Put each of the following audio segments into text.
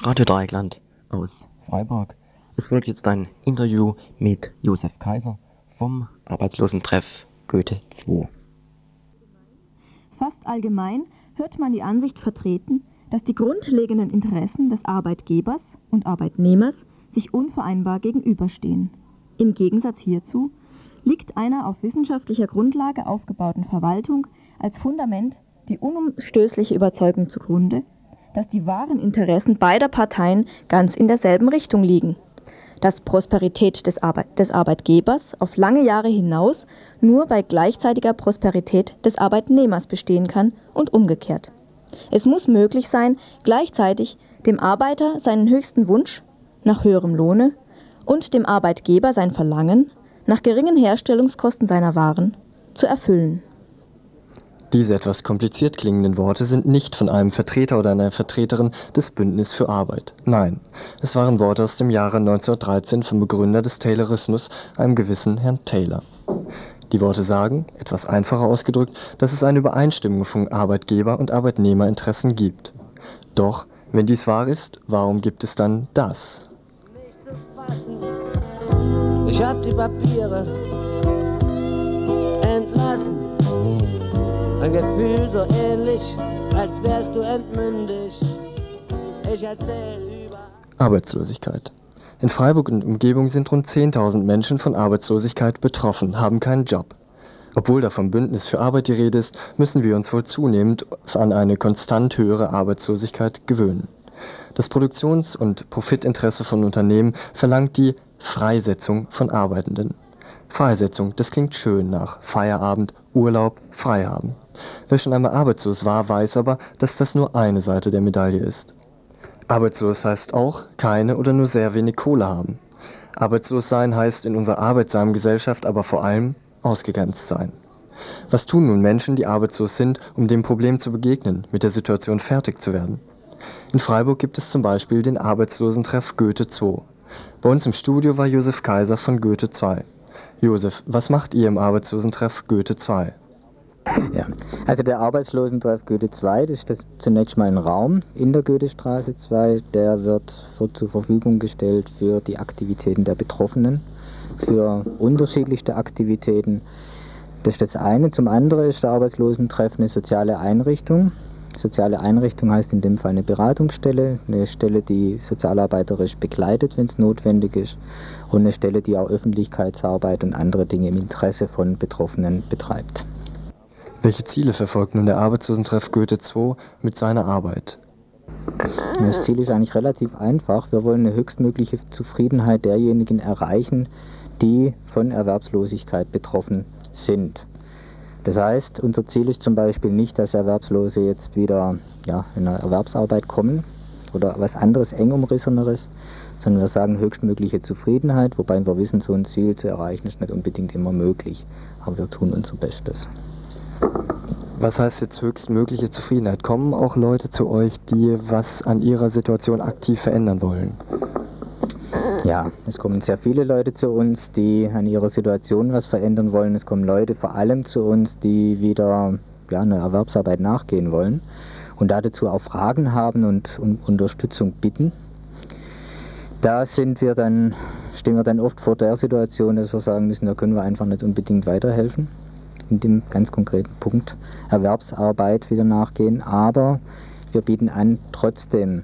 Radio Dreieckland aus Freiburg. Es folgt jetzt ein Interview mit Josef Kaiser vom Arbeitslosentreff Goethe II. Fast allgemein hört man die Ansicht vertreten, dass die grundlegenden Interessen des Arbeitgebers und Arbeitnehmers sich unvereinbar gegenüberstehen. Im Gegensatz hierzu liegt einer auf wissenschaftlicher Grundlage aufgebauten Verwaltung als Fundament die unumstößliche Überzeugung zugrunde, dass die wahren Interessen beider Parteien ganz in derselben Richtung liegen dass Prosperität des, Arbeit des Arbeitgebers auf lange Jahre hinaus nur bei gleichzeitiger Prosperität des Arbeitnehmers bestehen kann und umgekehrt. Es muss möglich sein, gleichzeitig dem Arbeiter seinen höchsten Wunsch nach höherem Lohne und dem Arbeitgeber sein Verlangen nach geringen Herstellungskosten seiner Waren zu erfüllen. Diese etwas kompliziert klingenden Worte sind nicht von einem Vertreter oder einer Vertreterin des Bündnis für Arbeit. Nein, es waren Worte aus dem Jahre 1913 vom Begründer des Taylorismus, einem gewissen Herrn Taylor. Die Worte sagen, etwas einfacher ausgedrückt, dass es eine Übereinstimmung von Arbeitgeber- und Arbeitnehmerinteressen gibt. Doch, wenn dies wahr ist, warum gibt es dann das? Ich hab die Papiere Ein Gefühl so ähnlich, als wärst du entmündigt. Ich erzähl über Arbeitslosigkeit. In Freiburg und Umgebung sind rund 10.000 Menschen von Arbeitslosigkeit betroffen, haben keinen Job. Obwohl da vom Bündnis für Arbeit die Rede ist, müssen wir uns wohl zunehmend an eine konstant höhere Arbeitslosigkeit gewöhnen. Das Produktions- und Profitinteresse von Unternehmen verlangt die Freisetzung von Arbeitenden. Freisetzung, das klingt schön nach Feierabend, Urlaub, Freihaben. Wer schon einmal arbeitslos war, weiß aber, dass das nur eine Seite der Medaille ist. Arbeitslos heißt auch keine oder nur sehr wenig Kohle haben. Arbeitslos sein heißt in unserer arbeitsamen Gesellschaft aber vor allem ausgegrenzt sein. Was tun nun Menschen, die arbeitslos sind, um dem Problem zu begegnen, mit der Situation fertig zu werden? In Freiburg gibt es zum Beispiel den Arbeitslosentreff Goethe II. Bei uns im Studio war Josef Kaiser von Goethe II. Josef, was macht ihr im Arbeitslosentreff Goethe II? Ja, also der Arbeitslosentreff Goethe 2, das ist das zunächst mal ein Raum in der Goethestraße 2, der wird zur Verfügung gestellt für die Aktivitäten der Betroffenen, für unterschiedlichste Aktivitäten. Das ist das eine. Zum anderen ist der Arbeitslosentreff eine soziale Einrichtung. Soziale Einrichtung heißt in dem Fall eine Beratungsstelle, eine Stelle, die sozialarbeiterisch begleitet, wenn es notwendig ist, und eine Stelle, die auch Öffentlichkeitsarbeit und andere Dinge im Interesse von Betroffenen betreibt. Welche Ziele verfolgt nun der Arbeitslosentreff Goethe II mit seiner Arbeit? Das Ziel ist eigentlich relativ einfach. Wir wollen eine höchstmögliche Zufriedenheit derjenigen erreichen, die von Erwerbslosigkeit betroffen sind. Das heißt, unser Ziel ist zum Beispiel nicht, dass Erwerbslose jetzt wieder ja, in eine Erwerbsarbeit kommen oder was anderes, eng umrisseneres, sondern wir sagen höchstmögliche Zufriedenheit, wobei wir wissen, so ein Ziel zu erreichen ist nicht unbedingt immer möglich, aber wir tun unser Bestes. Was heißt jetzt höchstmögliche Zufriedenheit? Kommen auch Leute zu euch, die was an ihrer Situation aktiv verändern wollen? Ja, es kommen sehr viele Leute zu uns, die an ihrer Situation was verändern wollen. Es kommen Leute vor allem zu uns, die wieder ja, einer Erwerbsarbeit nachgehen wollen und dazu auch Fragen haben und um Unterstützung bitten. Da sind wir dann, stehen wir dann oft vor der Situation, dass wir sagen müssen, da können wir einfach nicht unbedingt weiterhelfen in dem ganz konkreten Punkt Erwerbsarbeit wieder nachgehen. Aber wir bieten an, trotzdem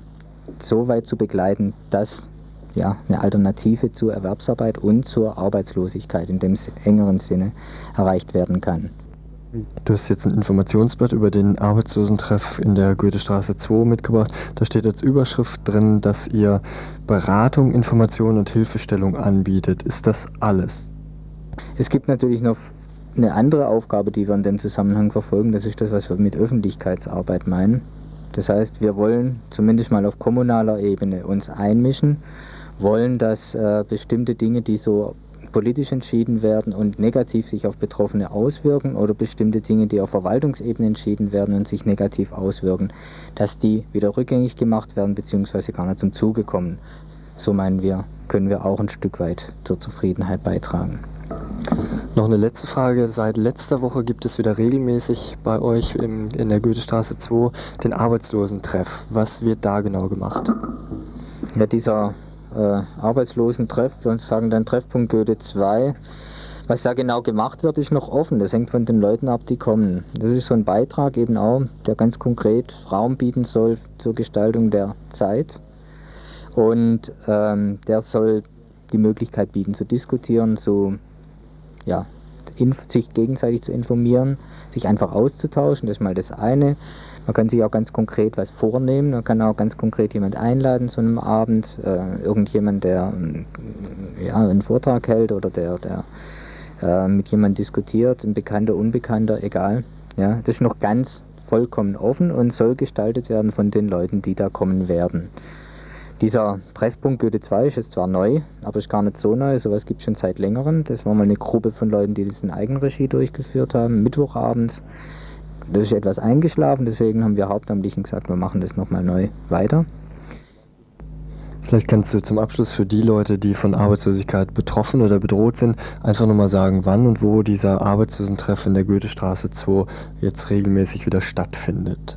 so weit zu begleiten, dass ja, eine Alternative zur Erwerbsarbeit und zur Arbeitslosigkeit in dem engeren Sinne erreicht werden kann. Du hast jetzt ein Informationsblatt über den Arbeitslosentreff in der Goethestraße 2 mitgebracht. Da steht als Überschrift drin, dass ihr Beratung, Information und Hilfestellung anbietet. Ist das alles? Es gibt natürlich noch eine andere Aufgabe, die wir in dem Zusammenhang verfolgen, das ist das, was wir mit Öffentlichkeitsarbeit meinen. Das heißt, wir wollen zumindest mal auf kommunaler Ebene uns einmischen, wollen, dass äh, bestimmte Dinge, die so politisch entschieden werden und negativ sich auf Betroffene auswirken oder bestimmte Dinge, die auf Verwaltungsebene entschieden werden und sich negativ auswirken, dass die wieder rückgängig gemacht werden bzw. gar nicht zum Zuge kommen. So meinen wir, können wir auch ein Stück weit zur Zufriedenheit beitragen. Noch eine letzte Frage. Seit letzter Woche gibt es wieder regelmäßig bei euch im, in der Goethestraße 2 den Arbeitslosentreff. Was wird da genau gemacht? Ja, dieser äh, Arbeitslosentreff, wir sagen dann Treffpunkt Goethe 2, was da genau gemacht wird, ist noch offen. Das hängt von den Leuten ab, die kommen. Das ist so ein Beitrag eben auch, der ganz konkret Raum bieten soll zur Gestaltung der Zeit. Und ähm, der soll die Möglichkeit bieten, zu diskutieren, zu, ja, sich gegenseitig zu informieren, sich einfach auszutauschen. Das ist mal das eine. Man kann sich auch ganz konkret was vornehmen. Man kann auch ganz konkret jemand einladen zu einem Abend. Äh, irgendjemand, der ja, einen Vortrag hält oder der, der äh, mit jemandem diskutiert, ein Bekannter, Unbekannter, egal. Ja, das ist noch ganz vollkommen offen und soll gestaltet werden von den Leuten, die da kommen werden. Dieser Treffpunkt Goethe 2 ist zwar neu, aber ist gar nicht so neu, sowas gibt es schon seit längerem. Das war mal eine Gruppe von Leuten, die das in Eigenregie durchgeführt haben, Mittwochabends. Das ist etwas eingeschlafen, deswegen haben wir Hauptamtlichen gesagt, wir machen das nochmal neu weiter. Vielleicht kannst du zum Abschluss für die Leute, die von Arbeitslosigkeit betroffen oder bedroht sind, einfach nochmal sagen, wann und wo dieser Arbeitslosentreff in der Goethestraße 2 jetzt regelmäßig wieder stattfindet.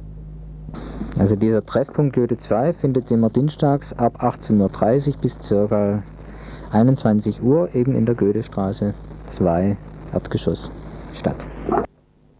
Also dieser Treffpunkt Goethe 2 findet immer dienstags ab 18.30 Uhr bis ca. 21 Uhr eben in der Goethestraße 2 Erdgeschoss statt.